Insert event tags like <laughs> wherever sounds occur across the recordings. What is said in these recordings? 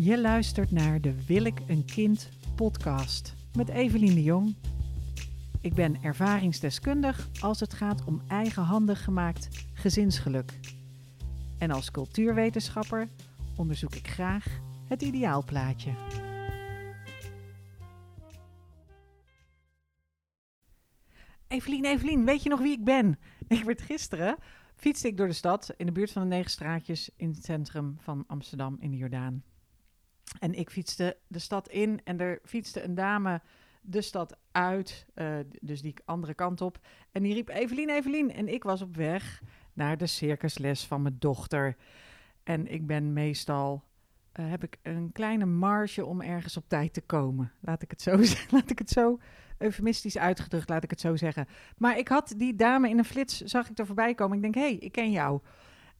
Je luistert naar de Wil ik een kind podcast met Evelien de Jong. Ik ben ervaringsdeskundig als het gaat om eigenhandig gemaakt gezinsgeluk. En als cultuurwetenschapper onderzoek ik graag het ideaalplaatje. Evelien, Evelien, weet je nog wie ik ben? Ik werd gisteren, fietste ik door de stad in de buurt van de negen straatjes in het centrum van Amsterdam in de Jordaan. En ik fietste de stad in en er fietste een dame de stad uit, uh, dus die andere kant op. En die riep Evelien, Evelien. En ik was op weg naar de circusles van mijn dochter. En ik ben meestal, uh, heb ik een kleine marge om ergens op tijd te komen. Laat ik het zo, <laughs> laat ik het zo eufemistisch uitgedrukt, laat ik het zo zeggen. Maar ik had die dame in een flits, zag ik er voorbij komen. Ik denk, hé, hey, ik ken jou.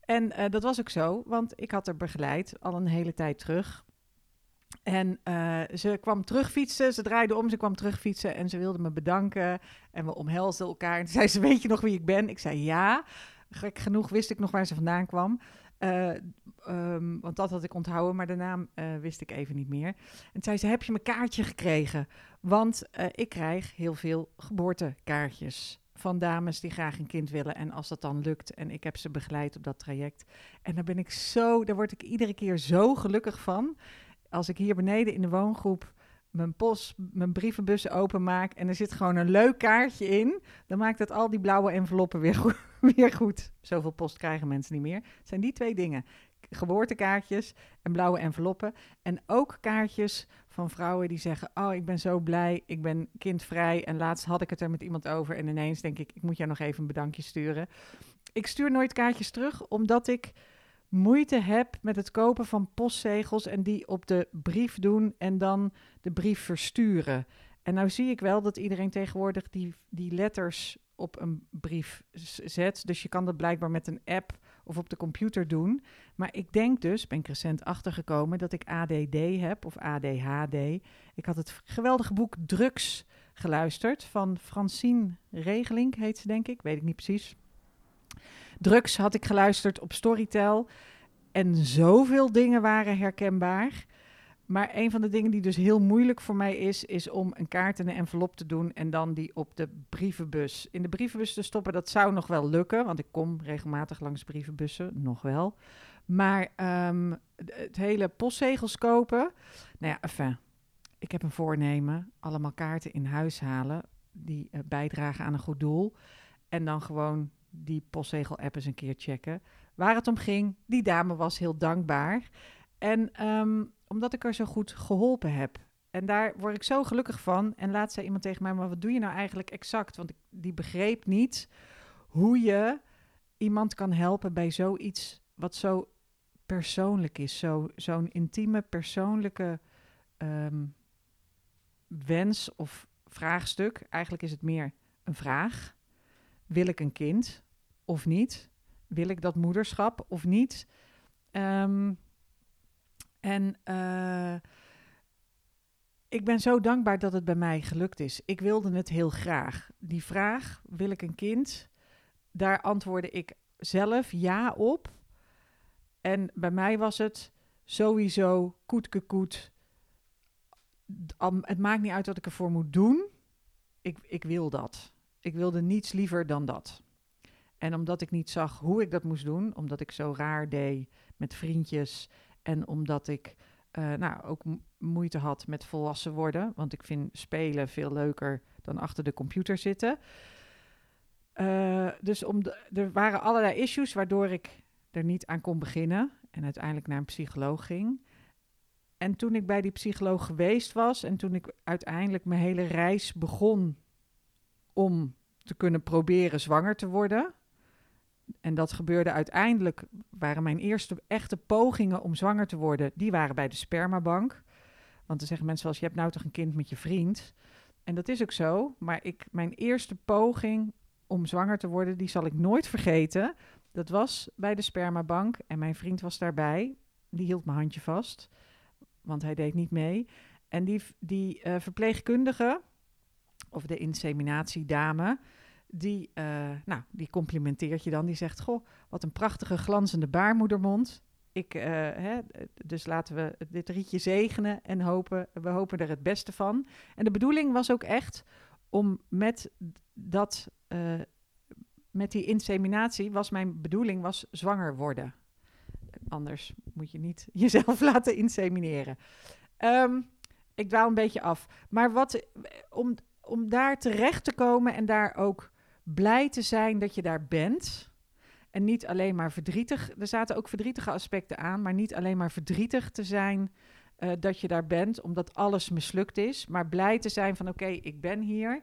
En uh, dat was ook zo, want ik had er begeleid al een hele tijd terug. En uh, ze kwam terugfietsen, ze draaide om, ze kwam terugfietsen en ze wilde me bedanken. En we omhelsden elkaar. En toen zei ze, weet je nog wie ik ben? Ik zei ja. Gek genoeg wist ik nog waar ze vandaan kwam. Uh, um, want dat had ik onthouden, maar de naam uh, wist ik even niet meer. En zei ze, heb je mijn kaartje gekregen? Want ik krijg heel veel geboortekaartjes van dames die graag een kind willen. En als dat dan lukt, en ik heb ze begeleid op dat traject. En daar ben ik zo, daar word ik iedere keer zo gelukkig van als ik hier beneden in de woongroep mijn post, mijn brievenbussen openmaak en er zit gewoon een leuk kaartje in, dan maakt dat al die blauwe enveloppen weer goed. <laughs> Weer goed. Zoveel post krijgen mensen niet meer. Het zijn die twee dingen. Geboortekaartjes en blauwe enveloppen. En ook kaartjes van vrouwen die zeggen: Oh, ik ben zo blij, ik ben kindvrij. En laatst had ik het er met iemand over. En ineens denk ik: Ik moet jou nog even een bedankje sturen. Ik stuur nooit kaartjes terug, omdat ik moeite heb met het kopen van postzegels en die op de brief doen en dan de brief versturen. En nou zie ik wel dat iedereen tegenwoordig die, die letters op een brief zet. Dus je kan dat blijkbaar met een app of op de computer doen. Maar ik denk dus, ben ik recent achtergekomen, dat ik ADD heb of ADHD. Ik had het geweldige boek Drugs geluisterd van Francine Regeling, heet ze denk ik, weet ik niet precies. Drugs had ik geluisterd op Storytel. En zoveel dingen waren herkenbaar. Maar een van de dingen die dus heel moeilijk voor mij is, is om een kaart in een envelop te doen en dan die op de brievenbus. In de brievenbus te stoppen, dat zou nog wel lukken, want ik kom regelmatig langs brievenbussen, nog wel. Maar um, het hele postzegels kopen, nou ja, enfin, ik heb een voornemen, allemaal kaarten in huis halen die uh, bijdragen aan een goed doel. En dan gewoon die postzegel-app eens een keer checken. Waar het om ging, die dame was heel dankbaar. En um, omdat ik er zo goed geholpen heb. En daar word ik zo gelukkig van. En laat zei iemand tegen mij, maar wat doe je nou eigenlijk exact? Want ik, die begreep niet hoe je iemand kan helpen bij zoiets wat zo persoonlijk is. Zo, zo'n intieme, persoonlijke um, wens of vraagstuk. Eigenlijk is het meer een vraag. Wil ik een kind of niet? Wil ik dat moederschap of niet? Um, en uh, ik ben zo dankbaar dat het bij mij gelukt is. Ik wilde het heel graag. Die vraag, wil ik een kind? Daar antwoordde ik zelf ja op. En bij mij was het sowieso koetke koet. Het maakt niet uit wat ik ervoor moet doen. Ik, ik wil dat. Ik wilde niets liever dan dat. En omdat ik niet zag hoe ik dat moest doen, omdat ik zo raar deed met vriendjes en omdat ik uh, nou, ook moeite had met volwassen worden, want ik vind spelen veel leuker dan achter de computer zitten. Uh, dus om er waren allerlei issues waardoor ik er niet aan kon beginnen en uiteindelijk naar een psycholoog ging. En toen ik bij die psycholoog geweest was en toen ik uiteindelijk mijn hele reis begon om te kunnen proberen zwanger te worden. En dat gebeurde uiteindelijk, waren mijn eerste echte pogingen om zwanger te worden, die waren bij de spermabank. Want dan zeggen mensen wel je hebt nou toch een kind met je vriend. En dat is ook zo, maar ik, mijn eerste poging om zwanger te worden, die zal ik nooit vergeten. Dat was bij de spermabank en mijn vriend was daarbij. Die hield mijn handje vast, want hij deed niet mee. En die, die uh, verpleegkundige, of de inseminatiedame, die, uh, nou, die complimenteert je dan. Die zegt, goh, wat een prachtige glanzende baarmoedermond. Ik, eh, hè, dus laten we dit rietje zegenen en hopen, we hopen er het beste van. En de bedoeling was ook echt om met dat, eh, met die inseminatie, was mijn bedoeling was zwanger worden. Anders moet je niet <laughs> jezelf laten insemineren. Ehm, ik dwaal een beetje af. Maar wat, om, om daar terecht te komen en daar ook blij te zijn dat je daar bent. En niet alleen maar verdrietig. Er zaten ook verdrietige aspecten aan, maar niet alleen maar verdrietig te zijn uh, dat je daar bent, omdat alles mislukt is. Maar blij te zijn van oké, ik ben hier.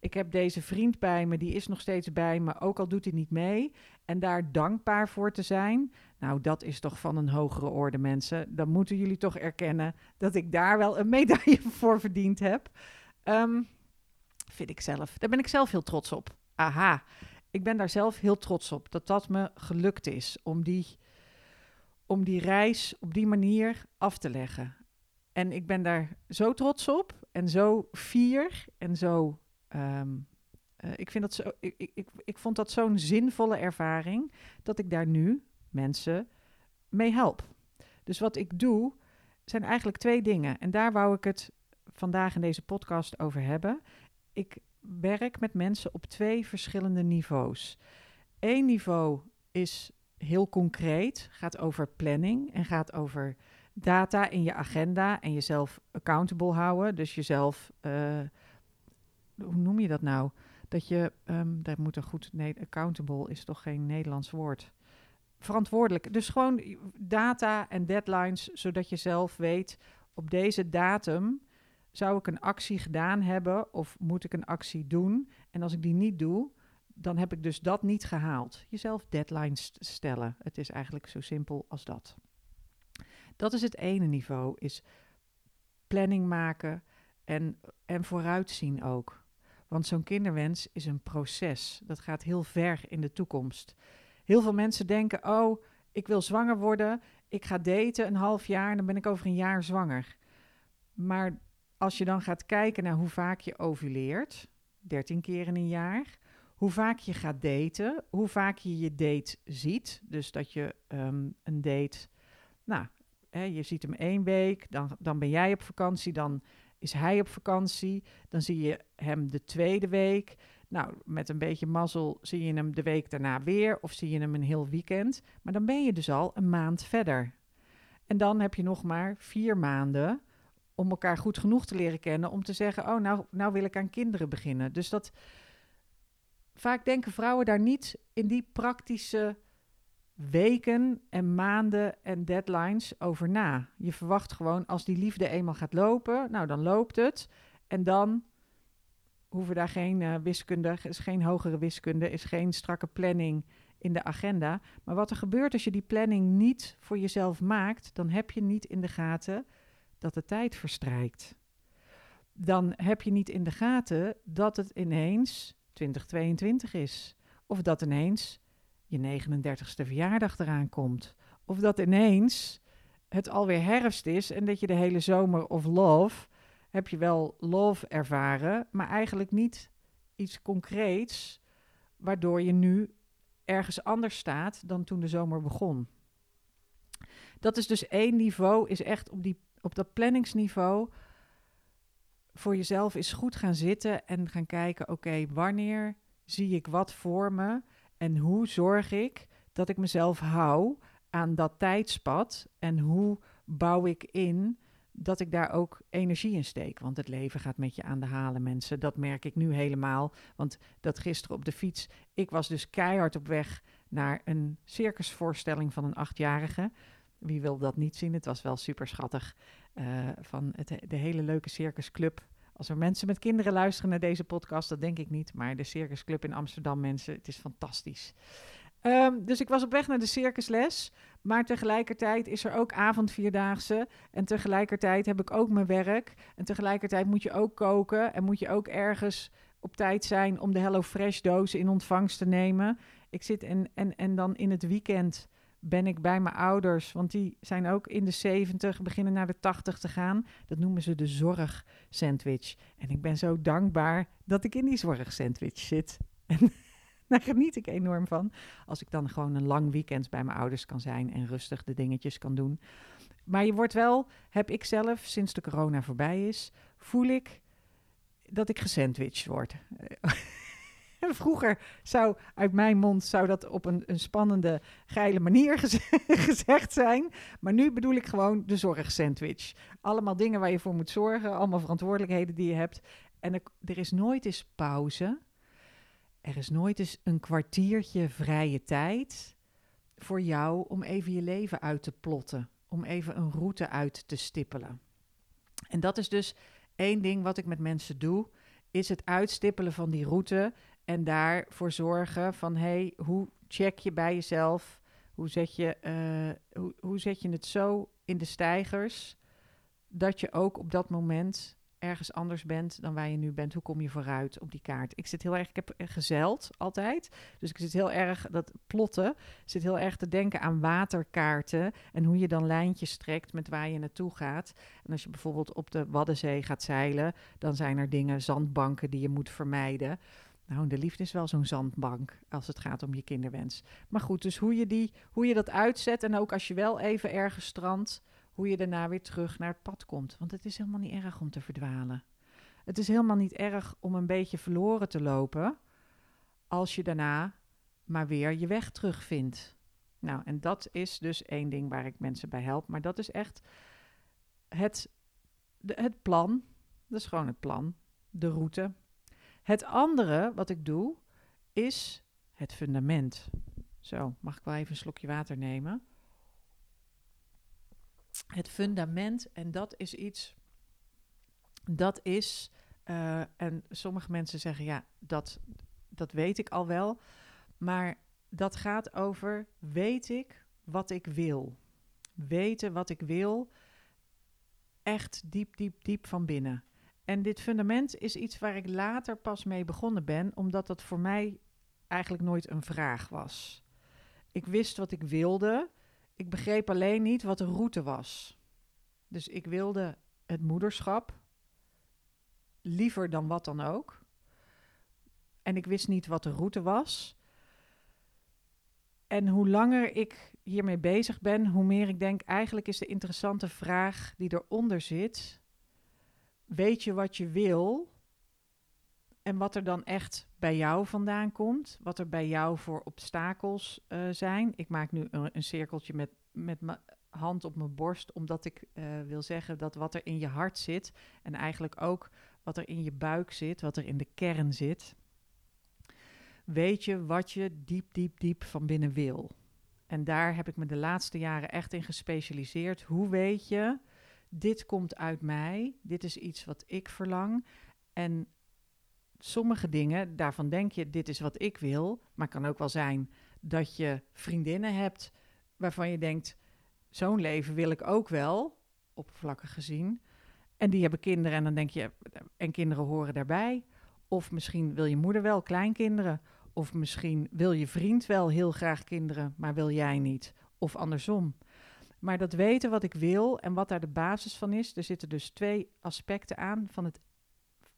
Ik heb deze vriend bij me, die is nog steeds bij me, ook al doet hij niet mee. En daar dankbaar voor te zijn. Nou, dat is toch van een hogere orde, mensen. Dan moeten jullie toch erkennen dat ik daar wel een medaille <laughs> voor verdiend heb. Um, vind ik zelf. Daar ben ik zelf heel trots op. Aha, ik ben daar zelf heel trots op dat dat me gelukt is om die, om die reis op die manier af te leggen. En ik ben daar zo trots op en zo fier en zo. Um, uh, ik, vind dat zo ik, ik, ik vond dat zo'n zinvolle ervaring dat ik daar nu mensen mee help. Dus wat ik doe, zijn eigenlijk twee dingen. En daar wou ik het vandaag in deze podcast over hebben. Ik werk met mensen op twee verschillende niveaus. Eén niveau is heel concreet, gaat over planning en gaat over data in je agenda en jezelf accountable houden. Dus jezelf, uh, hoe noem je dat nou? Dat je, um, daar moet een goed, nee, accountable is toch geen Nederlands woord. Verantwoordelijk. Dus gewoon data en deadlines, zodat je zelf weet, op deze datum zou ik een actie gedaan hebben of moet ik een actie doen? En als ik die niet doe, dan heb ik dus dat niet gehaald. Jezelf deadlines stellen. Het is eigenlijk zo simpel als dat. Dat is het ene niveau, is planning maken en, en vooruitzien ook. Want zo'n kinderwens is een proces. Dat gaat heel ver in de toekomst. Heel veel mensen denken: oh, ik wil zwanger worden. Ik ga daten een half jaar en dan ben ik over een jaar zwanger. Maar als je dan gaat kijken naar hoe vaak je ovuleert, 13 keer in een jaar, hoe vaak je gaat daten, hoe vaak je je date ziet. Dus dat je um, een date, nou, hè, je ziet hem één week, dan, dan ben jij op vakantie, dan is hij op vakantie, dan zie je hem de tweede week. Nou, met een beetje mazzel zie je hem de week daarna weer of zie je hem een heel weekend. Maar dan ben je dus al een maand verder. En dan heb je nog maar vier maanden om elkaar goed genoeg te leren kennen om te zeggen, oh, nou, nou wil ik aan kinderen beginnen. Dus dat vaak denken vrouwen daar niet in die praktische weken en maanden en deadlines over na. Je verwacht gewoon als die liefde eenmaal gaat lopen, nou dan loopt het. En dan hoeven daar geen uh, wiskunde, is geen hogere wiskunde, is geen strakke planning in de agenda. Maar wat er gebeurt als je die planning niet voor jezelf maakt, dan heb je niet in de gaten dat de tijd verstrijkt. Dan heb je niet in de gaten dat het ineens 2022 is. Of dat ineens je 39ste verjaardag eraan komt. Of dat ineens het alweer herfst is en dat je de hele zomer of love heb je wel love ervaren, maar eigenlijk niet iets concreets waardoor je nu ergens anders staat dan toen de zomer begon. Dat is dus één niveau, is echt op die op dat planningsniveau voor jezelf is goed gaan zitten en gaan kijken: oké, wanneer zie ik wat voor me en hoe zorg ik dat ik mezelf hou aan dat tijdspad en hoe bouw ik in dat ik daar ook energie in steek. Want het leven gaat met je aan de halen, mensen. Dat merk ik nu helemaal. Want dat gisteren op de fiets, ik was dus keihard op weg naar een circusvoorstelling van een achtjarige. Wie wil dat niet zien? Het was wel super schattig. Uh, van het, de hele leuke circusclub. Als er mensen met kinderen luisteren naar deze podcast, dat denk ik niet. Maar de circusclub in Amsterdam, mensen, het is fantastisch. Um, dus ik was op weg naar de circusles. Maar tegelijkertijd is er ook avondvierdaagse. En tegelijkertijd heb ik ook mijn werk. En tegelijkertijd moet je ook koken. En moet je ook ergens op tijd zijn om de Hello Fresh dozen in ontvangst te nemen. Ik zit en, en, en dan in het weekend ben ik bij mijn ouders, want die zijn ook in de 70, beginnen naar de 80 te gaan. Dat noemen ze de zorgsandwich. En ik ben zo dankbaar dat ik in die zorgsandwich zit. <laughs> En Daar geniet ik enorm van. Als ik dan gewoon een lang weekend bij mijn ouders kan zijn en rustig de dingetjes kan doen. Maar je wordt wel, heb ik zelf, sinds de corona voorbij is, voel ik dat ik gesandwiched word. <laughs> <laughs> Vroeger zou uit mijn mond zou dat op een, een spannende, geile manier <laughs> gezegd zijn. Maar nu bedoel ik gewoon de zorgsandwich. Allemaal dingen waar je voor moet zorgen, allemaal verantwoordelijkheden die je hebt. En er, er is nooit eens pauze. Er is nooit eens een kwartiertje vrije tijd voor jou om even je leven uit te plotten. Om even een route uit te stippelen. En dat is dus één ding wat ik met mensen doe, is het uitstippelen van die route en daarvoor zorgen van hey, hoe check je bij jezelf? Hoe zet je, eh, hoe, hoe zet je het zo in de stijgers dat je ook op dat moment ergens anders bent dan waar je nu bent. Hoe kom je vooruit op die kaart? Ik zit heel erg, ik heb gezeld altijd. Dus ik zit heel erg, dat plotten, zit heel erg te denken aan waterkaarten en hoe je dan lijntjes trekt met waar je naartoe gaat. En als je bijvoorbeeld op de Waddenzee gaat zeilen, dan zijn er dingen, zandbanken die je moet vermijden. Nou, de liefde is wel zo'n zandbank als het gaat om je kinderwens. Maar goed, dus hoe je, die, hoe je dat uitzet en ook als je wel even ergens strandt, hoe je daarna weer terug naar het pad komt. Want het is helemaal niet erg om te verdwalen. Het is helemaal niet erg om een beetje verloren te lopen als je daarna maar weer je weg terugvindt. Nou, en dat is dus één ding waar ik mensen bij help. Maar dat is echt het, de, het plan. Dat is gewoon het plan, de route. Het andere wat ik doe is het fundament. Zo, mag ik wel even een slokje water nemen? het fundament. En dat is iets, dat is, uh, en sommige mensen zeggen, ja, dat, dat weet ik al wel. Maar dat gaat over, weet ik wat ik wil? Weten wat ik wil, echt diep, diep, diep van binnen. En dit fundament is iets waar ik later pas mee begonnen ben, omdat dat voor mij eigenlijk nooit een vraag was. Ik wist wat ik wilde, ik begreep alleen niet wat de route was. Dus ik wilde het moederschap, liever dan wat dan ook. En ik wist niet wat de route was. En hoe langer ik hiermee bezig ben, hoe meer ik denk, eigenlijk is de interessante vraag die eronder zit: weet je wat je wil? En wat er dan echt bij jou vandaan komt, wat er bij jou voor obstakels uh, zijn. Ik maak nu een, een cirkeltje met, met mijn hand op mijn borst, omdat ik uh, wil zeggen dat wat er in je hart zit en eigenlijk ook wat er in je buik zit, wat er in de kern zit, weet je wat je diep, diep, diep van binnen wil. En daar heb ik me de laatste jaren echt in gespecialiseerd. Hoe weet je, dit komt uit mij, dit is iets wat ik verlang. En sommige dingen, daarvan denk je, dit is wat ik wil. Maar het kan ook wel zijn dat je vriendinnen hebt waarvan je denkt, zo'n leven wil ik ook wel, oppervlakkig gezien. En die hebben kinderen en dan denk je, en kinderen horen daarbij. Of misschien wil je moeder wel kleinkinderen. Of misschien wil je vriend wel heel graag kinderen, maar wil jij niet. Of andersom. Maar dat weten wat ik wil en wat daar de basis van is, er zitten dus twee aspecten aan. Van het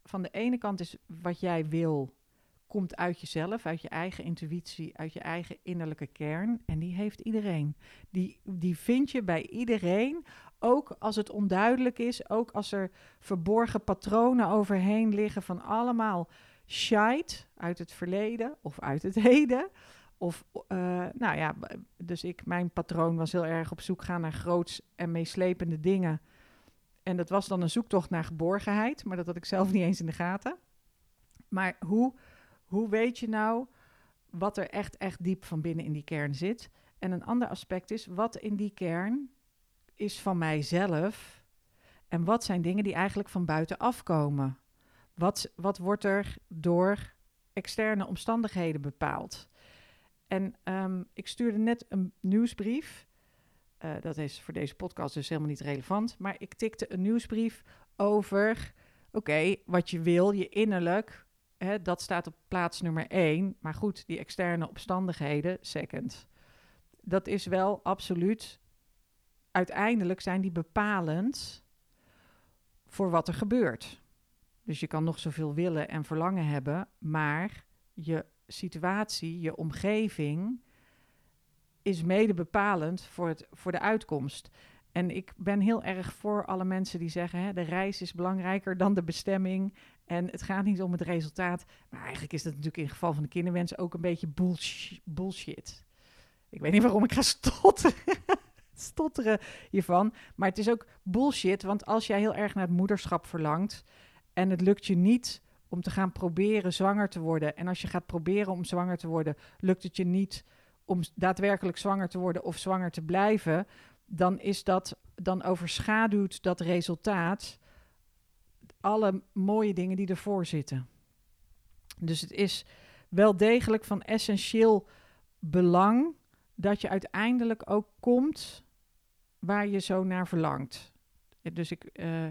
van de ene kant is wat jij wil, komt uit jezelf, uit je eigen intuïtie, uit je eigen innerlijke kern. En die heeft iedereen. Die, die vind je bij iedereen, ook als het onduidelijk is, ook als er verborgen patronen overheen liggen van allemaal shite uit het verleden of uit het heden. Of, uh, nou ja, dus ik, mijn patroon was heel erg op zoek gaan naar groots en meeslepende dingen en dat was dan een zoektocht naar geborgenheid, maar dat had ik zelf niet eens in de gaten. Maar hoe, hoe weet je nou wat er echt, echt diep van binnen in die kern zit? En een ander aspect is, wat in die kern is van mijzelf en wat zijn dingen die eigenlijk van buiten afkomen? Wat, wat wordt er door externe omstandigheden bepaald? En um, ik stuurde net een nieuwsbrief uh, dat is voor deze podcast dus helemaal niet relevant. Maar ik tikte een nieuwsbrief over, oké, wat je wil, je innerlijk, hè, dat staat op plaats nummer één. Maar goed, die externe omstandigheden, second. Dat is wel absoluut, uiteindelijk zijn die bepalend voor wat er gebeurt. Dus je kan nog zoveel willen en verlangen hebben, maar je situatie, je omgeving, is mede bepalend voor, het, voor de uitkomst. En ik ben heel erg voor alle mensen die zeggen: hè, de reis is belangrijker dan de bestemming. En het gaat niet om het resultaat. Maar eigenlijk is dat natuurlijk in geval van de kinderwens ook een beetje bullshit. Ik weet niet waarom ik ga stotteren, <laughs> stotteren hiervan. Maar het is ook bullshit. Want als jij heel erg naar het moederschap verlangt. en het lukt je niet om te gaan proberen zwanger te worden. En als je gaat proberen om zwanger te worden, lukt het je niet om daadwerkelijk zwanger te worden of zwanger te blijven, dan is dat dan overschaduwt dat resultaat alle mooie dingen die ervoor zitten. Dus het is wel degelijk van essentieel belang dat je uiteindelijk ook komt waar je zo naar verlangt. Dus ik, uh,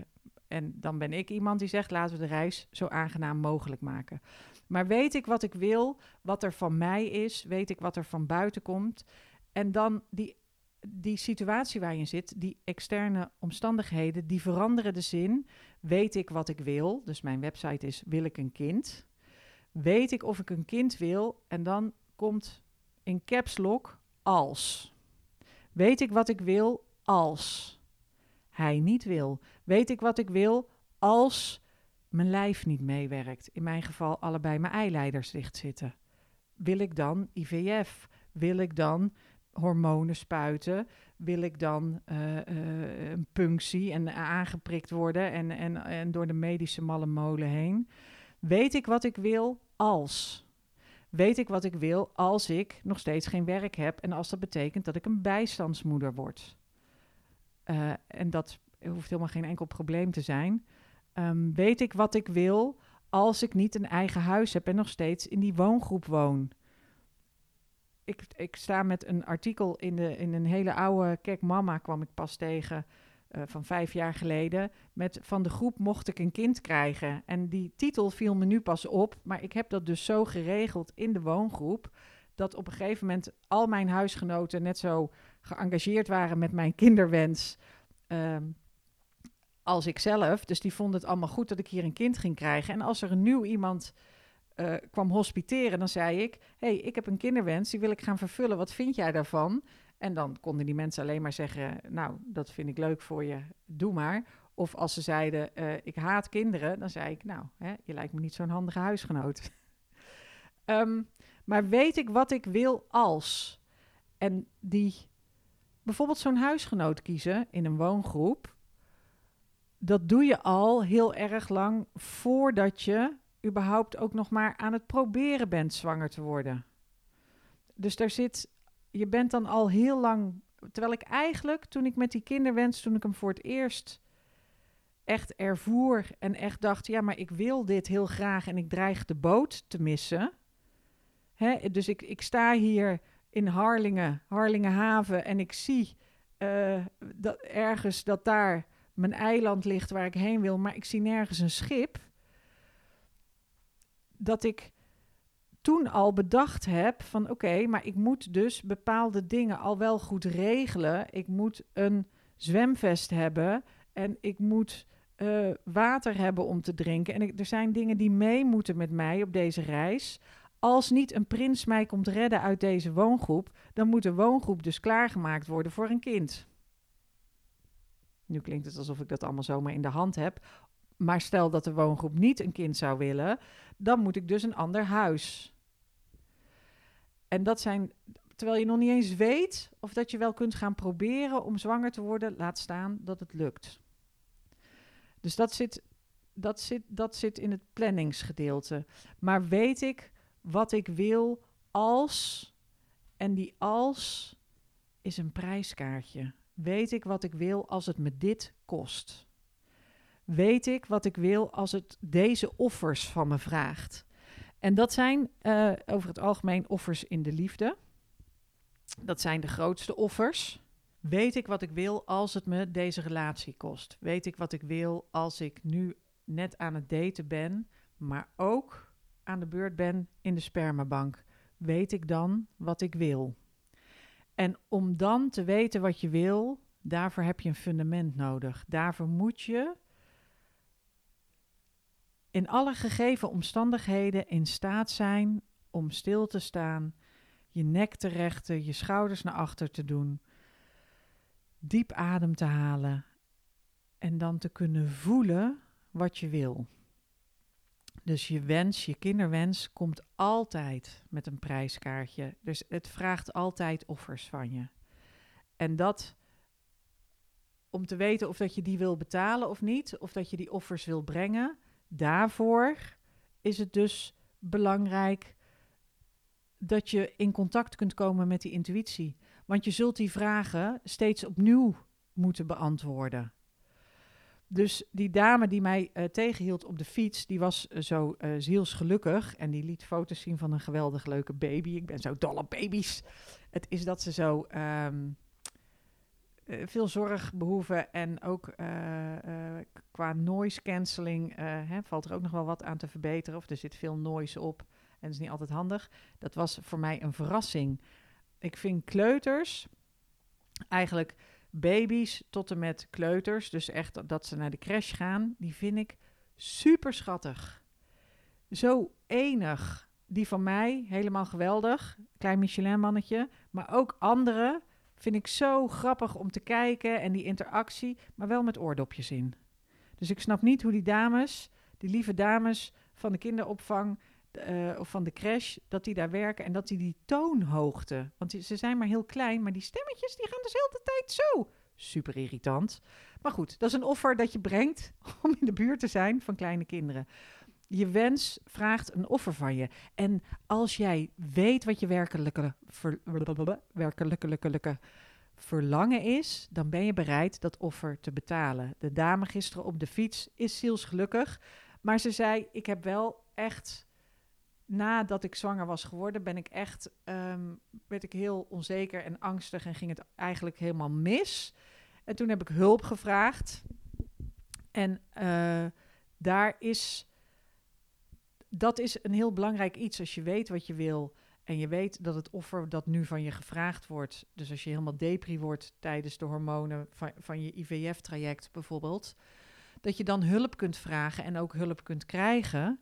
en dan ben ik iemand die zegt: laten we de reis zo aangenaam mogelijk maken. Maar weet ik wat ik wil, wat er van mij is, weet ik wat er van buiten komt. En dan die, die situatie waar je zit, die externe omstandigheden, die veranderen de zin. Weet ik wat ik wil? Dus mijn website is: Wil ik een kind? Weet ik of ik een kind wil? En dan komt in caps lock als. Weet ik wat ik wil als hij niet wil? Weet ik wat ik wil als mijn lijf niet meewerkt? In mijn geval allebei mijn eileiders dicht zitten. Wil ik dan IVF? Wil ik dan hormonen spuiten? Wil ik dan uh, uh, een punctie en aangeprikt worden en, en, en door de medische malle molen heen? Weet ik wat ik wil als? Weet ik wat ik wil als ik nog steeds geen werk heb en als dat betekent dat ik een bijstandsmoeder word? Uh, en dat hoeft helemaal geen enkel probleem te zijn. Um, weet ik wat ik wil als ik niet een eigen huis heb en nog steeds in die woongroep woon? Ik, ik sta met een artikel in, de, in een hele oude Kijk Mama kwam ik pas tegen. Uh, van vijf jaar geleden. Met van de groep mocht ik een kind krijgen. En die titel viel me nu pas op. Maar ik heb dat dus zo geregeld in de woongroep. Dat op een gegeven moment al mijn huisgenoten net zo geëngageerd waren met mijn kinderwens. Um, als ik zelf. Dus die vonden het allemaal goed dat ik hier een kind ging krijgen. En als er een nieuw iemand uh, kwam hospiteren, dan zei ik: hey, ik heb een kinderwens, die wil ik gaan vervullen. Wat vind jij daarvan? En dan konden die mensen alleen maar zeggen: Nou, dat vind ik leuk voor je, doe maar. Of als ze zeiden: uh, Ik haat kinderen, dan zei ik: Nou, hè, je lijkt me niet zo'n handige huisgenoot. um, <laughs> maar weet ik wat ik wil als? En die bijvoorbeeld zo'n huisgenoot kiezen in een woongroep dat doe je al heel erg lang voordat je überhaupt ook nog maar aan het proberen bent zwanger te worden. Dus daar zit, je bent dan al heel lang, terwijl ik eigenlijk toen ik met die kinderwens, toen ik hem voor het eerst echt ervoer en echt dacht, ja, maar ik wil dit heel graag en ik dreig de boot te missen. Hè? Dus ik, ik sta hier in Harlingen, Harlingenhaven en ik zie uh, dat ergens dat daar mijn eiland ligt waar ik heen wil, maar ik zie nergens een schip. Dat ik toen al bedacht heb van oké, maar ik moet dus bepaalde dingen al wel goed regelen. Ik moet een zwemvest hebben en ik moet uh, water hebben om te drinken. En er zijn dingen die mee moeten met mij op deze reis. Als niet een prins mij komt redden uit deze woongroep, dan moet de woongroep dus klaargemaakt worden voor een kind. Nu klinkt het alsof ik dat allemaal zomaar in de hand heb. Maar stel dat de woongroep niet een kind zou willen, dan moet ik dus een ander huis. En dat zijn, terwijl je nog niet eens weet of dat je wel kunt gaan proberen om zwanger te worden, laat staan dat het lukt. Dus dat zit, dat zit, dat zit in het planningsgedeelte. Maar weet ik wat ik wil als, en die als is een prijskaartje. Weet ik wat ik wil als het me dit kost? Weet ik wat ik wil als het deze offers van me vraagt? En dat zijn uh, over het algemeen offers in de liefde. Dat zijn de grootste offers. Weet ik wat ik wil als het me deze relatie kost? Weet ik wat ik wil als ik nu net aan het daten ben, maar ook aan de beurt ben in de spermabank? Weet ik dan wat ik wil? En om dan te weten wat je wil, daarvoor heb je een fundament nodig. Daarvoor moet je in alle gegeven omstandigheden in staat zijn om stil te staan, je nek te rechten, je schouders naar achter te doen, diep adem te halen en dan te kunnen voelen wat je wil. Dus je wens, je kinderwens, komt altijd met een prijskaartje. Dus het vraagt altijd offers van je. En dat om te weten of dat je die wil betalen of niet, of dat je die offers wil brengen, daarvoor is het dus belangrijk dat je in contact kunt komen met die intuïtie. Want je zult die vragen steeds opnieuw moeten beantwoorden. Dus die dame die mij uh, tegenhield op de fiets, die was uh, zo uh, zielsgelukkig. En die liet foto's zien van een geweldig leuke baby. Ik ben zo dol op baby's. Het is dat ze zo um, veel zorg behoeven. En ook qua noise cancelling hè, valt er ook nog wel wat aan te verbeteren. Of er zit veel noise op. En dat is niet altijd handig. Dat was voor mij een verrassing. Ik vind kleuters eigenlijk baby's tot en met kleuters, dus echt dat ze naar de crash gaan, die vind ik super schattig. Zo enig. Die van mij, helemaal geweldig. Klein Michelin-mannetje. Maar ook andere vind ik zo grappig om te kijken en die interactie, maar wel met oordopjes in. Dus ik snap niet hoe die dames, die lieve dames van de kinderopvang uh, of van de crash, dat die daar werken en dat die die toonhoogte, want ze zijn maar heel klein, maar die stemmetjes die gaan de tijd zo. Super irritant. Maar goed, dat is een offer dat je brengt <laughs> om in de buurt te zijn van kleine kinderen. Je wens vraagt een offer van je. En als jij weet wat je werkelijke, werkelijke verlangen is, dan ben je bereid dat offer te betalen. De dame gisteren op de fiets is zielsgelukkig, maar ze zei: Ik heb wel echt nadat ik zwanger was geworden, ben ik echt, um, werd ik heel onzeker en angstig en ging het eigenlijk helemaal mis. En toen heb ik hulp gevraagd. En uh, daar is, dat is een heel belangrijk iets. Als je weet wat je wil en je weet dat het offer dat nu van je gevraagd wordt, dus als je helemaal depri wordt tijdens de hormonen van, van je IVF-traject bijvoorbeeld, dat je dan hulp kunt vragen en ook hulp kunt krijgen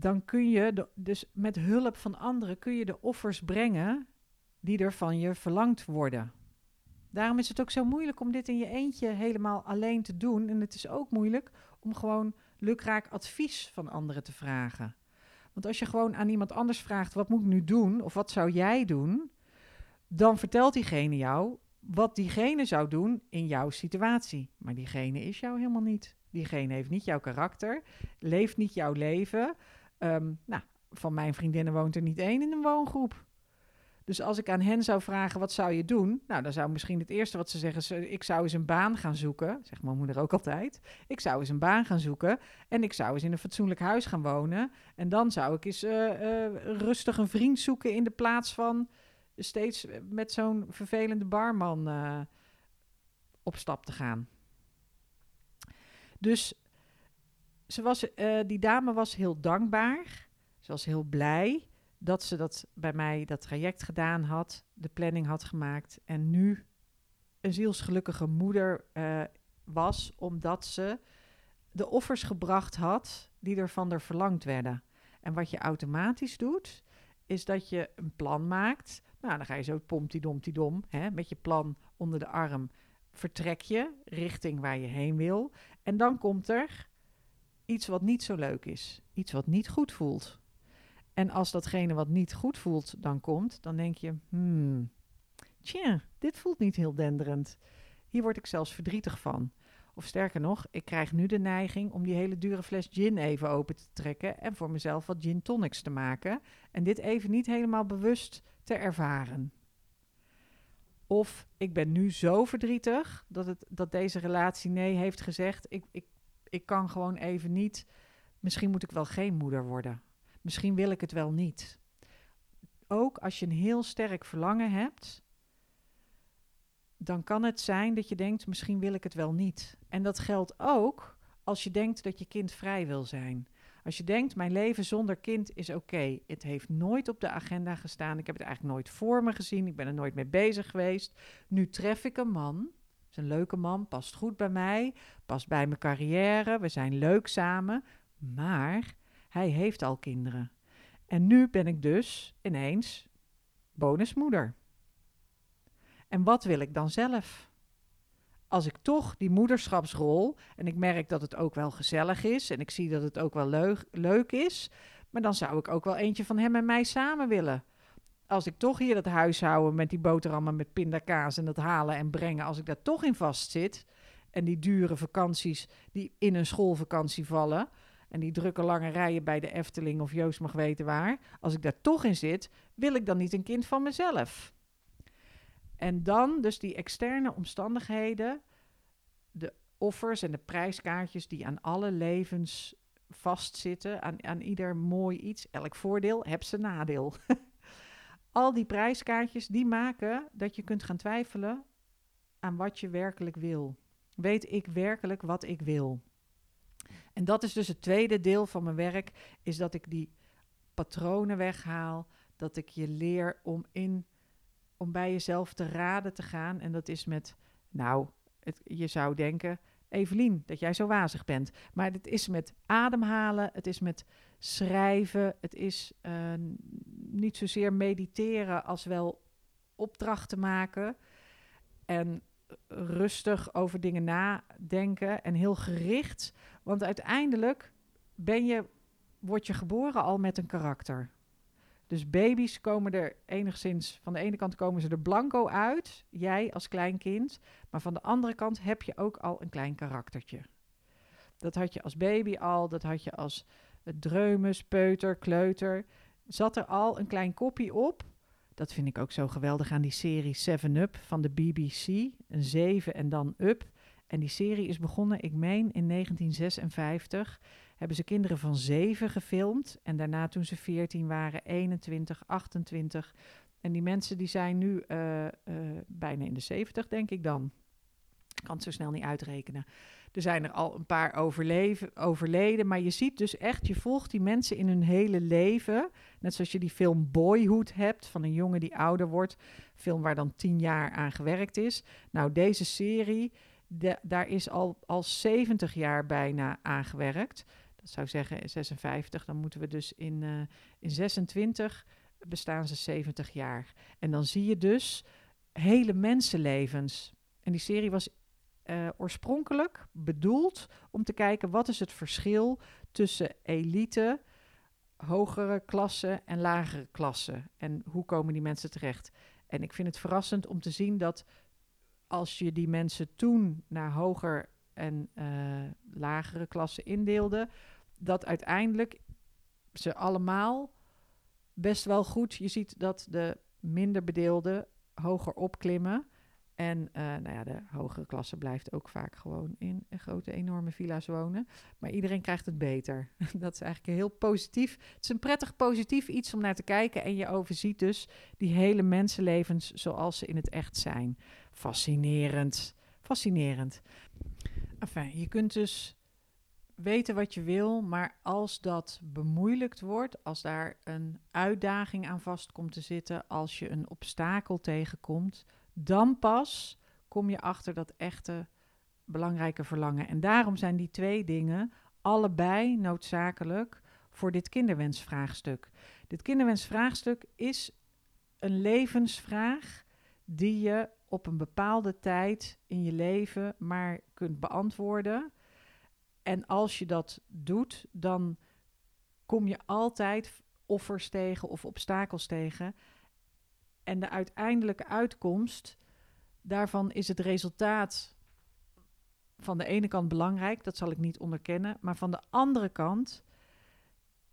dan kun je, dus met hulp van anderen, kun je de offers brengen die er van je verlangd worden. Daarom is het ook zo moeilijk om dit in je eentje helemaal alleen te doen. En het is ook moeilijk om gewoon lukraak advies van anderen te vragen. Want als je gewoon aan iemand anders vraagt: wat moet ik nu doen? Of wat zou jij doen? Dan vertelt diegene jou wat diegene zou doen in jouw situatie. Maar diegene is jou helemaal niet. Diegene heeft niet jouw karakter, leeft niet jouw leven. Um, nou, van mijn vriendinnen woont er niet één in een woongroep. Dus als ik aan hen zou vragen, wat zou je doen? Nou, dan zou misschien het eerste wat ze zeggen, ik zou eens een baan gaan zoeken. Zegt mijn moeder ook altijd. Ik zou eens een baan gaan zoeken en ik zou eens in een fatsoenlijk huis gaan wonen. En dan zou ik eens uh, uh, rustig een vriend zoeken in de plaats van steeds met zo'n vervelende barman op stap te gaan. Dus ze was, uh, die dame was heel dankbaar. Ze was heel blij dat ze dat bij mij dat traject gedaan had, de planning had gemaakt en nu een zielsgelukkige moeder uh, was, omdat ze de offers gebracht had die er van er verlangd werden. En wat je automatisch doet, is dat je een plan maakt. Nou, dan ga je zo pomtidom hè, met je plan onder de arm. Vertrek je richting waar je heen wil. En dan komt er iets wat niet zo leuk is. Iets wat niet goed voelt. En als datgene wat niet goed voelt dan komt, dan denk je, hmm, tja, dit voelt niet heel denderend. Hier word ik zelfs verdrietig van. Of sterker nog, ik krijg nu de neiging om die hele dure fles gin even open te trekken en voor mezelf wat gin tonics te maken en dit even niet helemaal bewust te ervaren. Of ik ben nu zo verdrietig dat, het, dat deze relatie nee heeft gezegd. Ik, ik ik kan gewoon even niet. Misschien moet ik wel geen moeder worden. Misschien wil ik het wel niet. Ook als je een heel sterk verlangen hebt, dan kan het zijn dat je denkt: misschien wil ik het wel niet. En dat geldt ook als je denkt dat je kind vrij wil zijn. Als je denkt, mijn leven zonder kind is oké. Het heeft nooit op de agenda gestaan. Ik heb het eigenlijk nooit voor me gezien. Ik ben er nooit mee bezig geweest. Nu tref ik een man is een leuke man, past goed bij mij, past bij mijn carrière, we zijn leuk samen. Maar hij heeft al kinderen. En nu ben ik dus ineens bonusmoeder. En wat wil ik dan zelf? Als ik toch die moederschapsrol, en ik merk dat het ook wel gezellig is en ik zie dat het ook wel leuk, leuk is, maar dan zou ik ook wel eentje van hem en mij samen willen. Als ik toch hier dat huishouden met die boterhammen met pindakaas en dat halen en brengen, als ik daar toch in vastzit en die dure vakanties die in een schoolvakantie vallen en die drukke lange rijen bij de Efteling of Joost mag weten waar, als ik daar toch in zit, wil ik dan niet een kind van mezelf. En dan dus die externe omstandigheden, de offers en de prijskaartjes die aan alle levens vastzitten, aan, aan ieder mooi iets, elk voordeel, heb zijn nadeel. <laughs> Al die prijskaartjes die maken dat je kunt gaan twijfelen aan wat je werkelijk wil. Weet ik werkelijk wat ik wil? En dat is dus het tweede deel van mijn werk, is dat ik die patronen weghaal, dat ik je leer om in om bij jezelf te raden te gaan. En dat is met, nou, het, je zou denken, Evelien, dat jij zo wazig bent. Maar het is met ademhalen, het is met schrijven, het is uh, niet zozeer mediteren als wel opdrachten maken. En rustig over dingen nadenken en heel gericht. Want uiteindelijk ben je, word je geboren al met een karakter. Dus baby's komen er enigszins, van de ene kant komen ze er blanco uit, jij als klein kind, maar van de andere kant heb je ook al een klein karaktertje. Dat had je als baby al, dat had je als dreumes, peuter, kleuter. Zat er al een klein kopie op. Dat vind ik ook zo geweldig aan die serie Seven Up van de BBC. Een 7 en dan Up. En die serie is begonnen, ik meen, in 1956 hebben ze kinderen van 7 gefilmd. En daarna toen ze 14 waren, 21, 28. En die mensen die zijn nu uh, uh, bijna in de 70, denk ik dan. Ik kan het zo snel niet uitrekenen. Er zijn er al een paar overleven, overleden. Maar je ziet dus echt, je volgt die mensen in hun hele leven. Net zoals je die film Boyhood hebt, van een jongen die ouder wordt. Film waar dan tien jaar aan gewerkt is. Nou, deze serie, daar is al, al 70 jaar bijna aan gewerkt dat zou zeggen 56, dan moeten we dus in, uh, in 26 bestaan ze 70 jaar. En dan zie je dus hele mensenlevens. En die serie was uh, oorspronkelijk bedoeld om te kijken wat is het verschil tussen elite, hogere klassen en lagere klassen. En hoe komen die mensen terecht? En ik vind het verrassend om te zien dat als je die mensen toen naar hoger en uh, lagere klassen indeelde, dat uiteindelijk ze allemaal best wel goed. Je ziet dat de minder bedeelden hoger opklimmen. En uh, nou ja, de hogere klasse blijft ook vaak gewoon in grote, enorme villa's wonen. Maar iedereen krijgt het beter. <laughs> dat is eigenlijk heel positief. Het is een prettig positief iets om naar te kijken. En je overziet dus die hele mensenlevens zoals ze in het echt zijn. Fascinerend. Fascinerend. Enfin, je kunt dus weten wat je wil, maar als dat bemoeilijkt wordt, als daar een uitdaging aan vast komt te zitten, als je een obstakel tegenkomt, dan pas kom je achter dat echte belangrijke verlangen. En daarom zijn die twee dingen allebei noodzakelijk voor dit kinderwensvraagstuk. Dit kinderwensvraagstuk is een levensvraag die je op een bepaalde tijd in je leven maar kunt beantwoorden. En als je dat doet, dan kom je altijd offers tegen of obstakels tegen. En de uiteindelijke uitkomst daarvan is het resultaat van de ene kant belangrijk, dat zal ik niet onderkennen, maar van de andere kant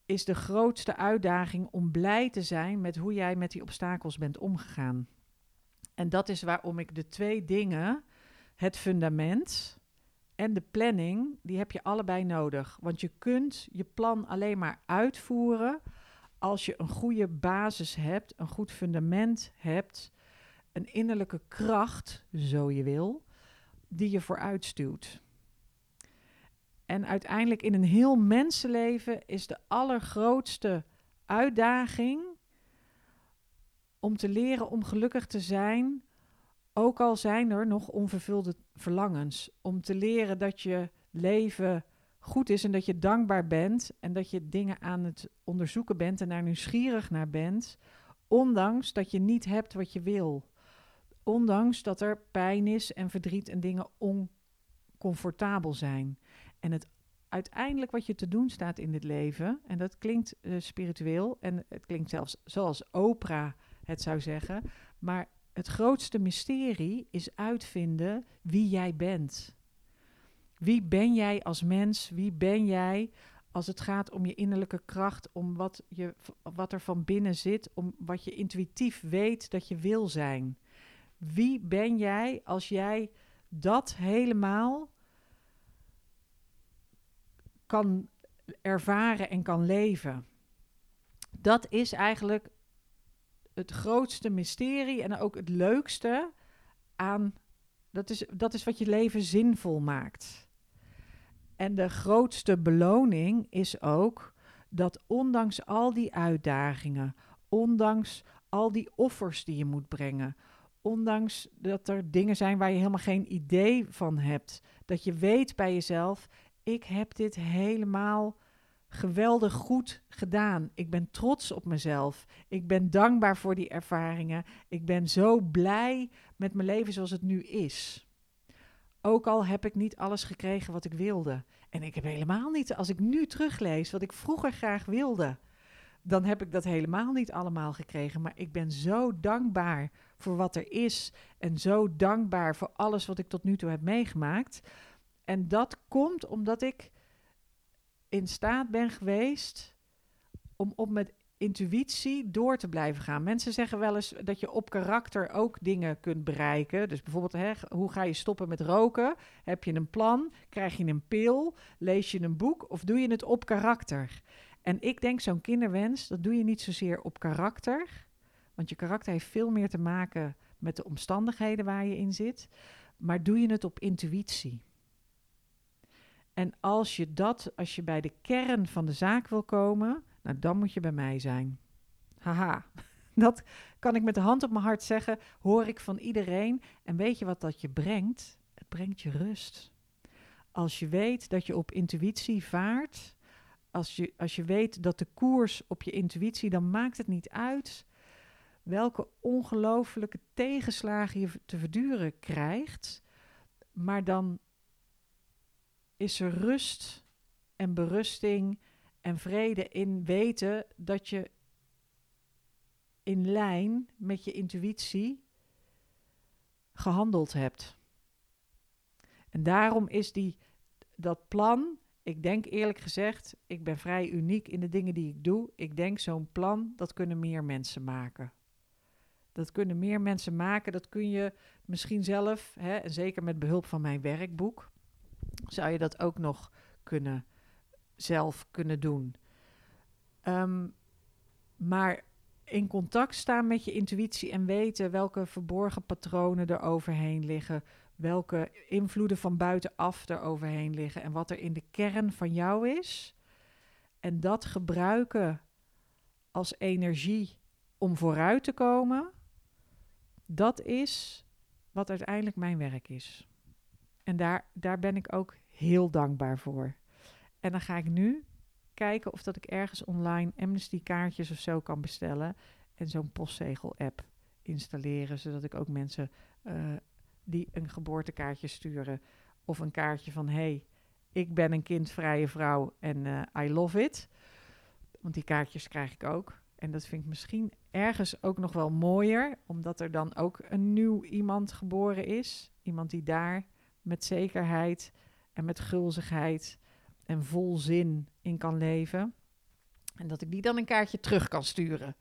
is de grootste uitdaging om blij te zijn met hoe jij met die obstakels bent omgegaan. En dat is waarom ik de twee dingen, het fundament en de planning, die heb je allebei nodig. Want je kunt je plan alleen maar uitvoeren als je een goede basis hebt, een goed fundament hebt, een innerlijke kracht, zo je wil, die je vooruitstuwt. En uiteindelijk in een heel mensenleven is de allergrootste uitdaging om te leren om gelukkig te zijn ook al zijn er nog onvervulde verlangens. Om te leren dat je leven goed is en dat je dankbaar bent en dat je dingen aan het onderzoeken bent en daar nieuwsgierig naar bent, ondanks dat je niet hebt wat je wil. Ondanks dat er pijn is en verdriet en dingen oncomfortabel zijn. En het uiteindelijk wat je te doen staat in dit leven, en dat klinkt uh, spiritueel en het klinkt zelfs zoals Oprah het zou zeggen, maar het grootste mysterie is uitvinden wie jij bent. Wie ben jij als mens? Wie ben jij als het gaat om je innerlijke kracht, om wat, je, wat er van binnen zit, om wat je intuïtief weet dat je wil zijn? Wie ben jij als jij dat helemaal kan ervaren en kan leven? Dat is eigenlijk het grootste mysterie en ook het leukste aan. Dat is, dat is wat je leven zinvol maakt. En de grootste beloning is ook dat ondanks al die uitdagingen, ondanks al die offers die je moet brengen, ondanks dat er dingen zijn waar je helemaal geen idee van hebt, dat je weet bij jezelf: ik heb dit helemaal geweldig goed gedaan. Ik ben trots op mezelf. Ik ben dankbaar voor die ervaringen. Ik ben zo blij met mijn leven zoals het nu is. Ook al heb ik niet alles gekregen wat ik wilde. En ik heb helemaal niet, als ik nu teruglees wat ik vroeger graag wilde, dan heb ik dat helemaal niet allemaal gekregen. Maar ik ben zo dankbaar voor wat er is en zo dankbaar voor alles wat ik tot nu toe heb meegemaakt. En dat komt omdat ik in staat ben geweest om op met intuïtie door te blijven gaan. Mensen zeggen wel eens dat je op karakter ook dingen kunt bereiken. Dus bijvoorbeeld, hè, hoe ga je stoppen met roken? Heb je een plan? Krijg je een pil? Lees je een boek? Of doe je het op karakter? En ik denk, zo'n kinderwens, dat doe je niet zozeer op karakter. Want je karakter heeft veel meer te maken met de omstandigheden waar je in zit. Maar doe je het op intuïtie. En als je dat, als je bij de kern van de zaak wil komen, nou dan moet je bij mij zijn. Haha, <laughs> dat kan ik met de hand op mijn hart zeggen, hoor ik van iedereen. En weet je wat dat je brengt? Het brengt je rust. Als je weet dat je op intuïtie vaart, als je, als je weet dat de koers op je intuïtie, dan maakt het niet uit welke ongelofelijke tegenslagen je te verduren krijgt. Maar dan is er rust en berusting en vrede in weten dat je in lijn met je intuïtie gehandeld hebt. En daarom is die, dat plan, ik denk eerlijk gezegd, ik ben vrij uniek in de dingen die ik doe. Ik denk zo'n plan, dat kunnen meer mensen maken. Dat kunnen meer mensen maken, dat kun je misschien zelf, hè, en zeker met behulp van mijn werkboek zou je dat ook nog kunnen zelf kunnen doen. Ehm, maar in contact staan met je intuïtie en weten welke verborgen patronen er overheen liggen, welke invloeden van buitenaf er overheen liggen en wat er in de kern van jou is. En dat gebruiken als energie om vooruit te komen, dat is wat uiteindelijk mijn werk is. En daar, daar ben ik ook heel dankbaar voor. En dan ga ik nu kijken of dat ik ergens online Amnesty kaartjes of zo kan bestellen. En zo'n postzegel-app installeren, zodat ik ook mensen uh, die een geboortekaartje sturen of een kaartje van hey, ik ben een kindvrije vrouw en uh, I love it. Want die kaartjes krijg ik ook. En dat vind ik misschien ergens ook nog wel mooier, omdat er dan ook een nieuw iemand geboren is. Iemand die daar met zekerheid en met gulzigheid en vol zin in kan leven. En dat ik die dan een kaartje terug kan sturen.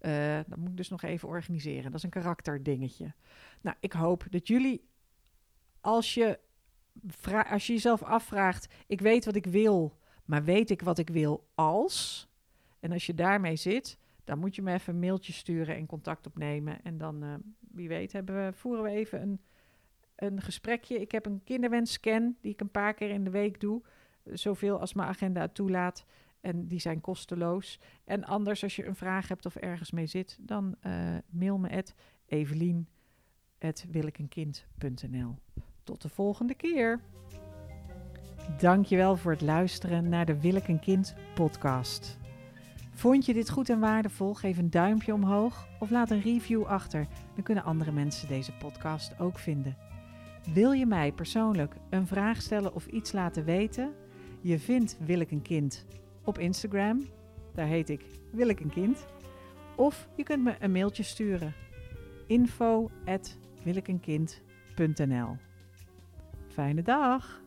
Uh, dat moet ik dus nog even organiseren. Dat is een karakterdingetje. Nou, ik hoop dat jullie, als je, als je jezelf afvraagt: ik weet wat ik wil, maar weet ik wat ik wil als? En als je daarmee zit, dan moet je me even een mailtje sturen en contact opnemen. En dan, uh, wie weet, hebben we, voeren we even een een gesprekje. Ik heb een kinderwensscan die ik een paar keer in de week doe. Zoveel als mijn agenda toelaat. En die zijn kosteloos. En anders, als je een vraag hebt of ergens mee zit, dan uh, mail me het Evelien Tot de volgende keer. Dankjewel voor het luisteren naar de Wil ik een kind podcast. Vond je dit goed en waardevol? Geef een duimpje omhoog of laat een review achter. Dan kunnen andere mensen deze podcast ook vinden. Wil je mij persoonlijk een vraag stellen of iets laten weten? Je vindt Wil ik een kind op Instagram. Daar heet ik Wil ik een kind. Of je kunt me een mailtje sturen. info@wilikeenkind.nl Fijne dag!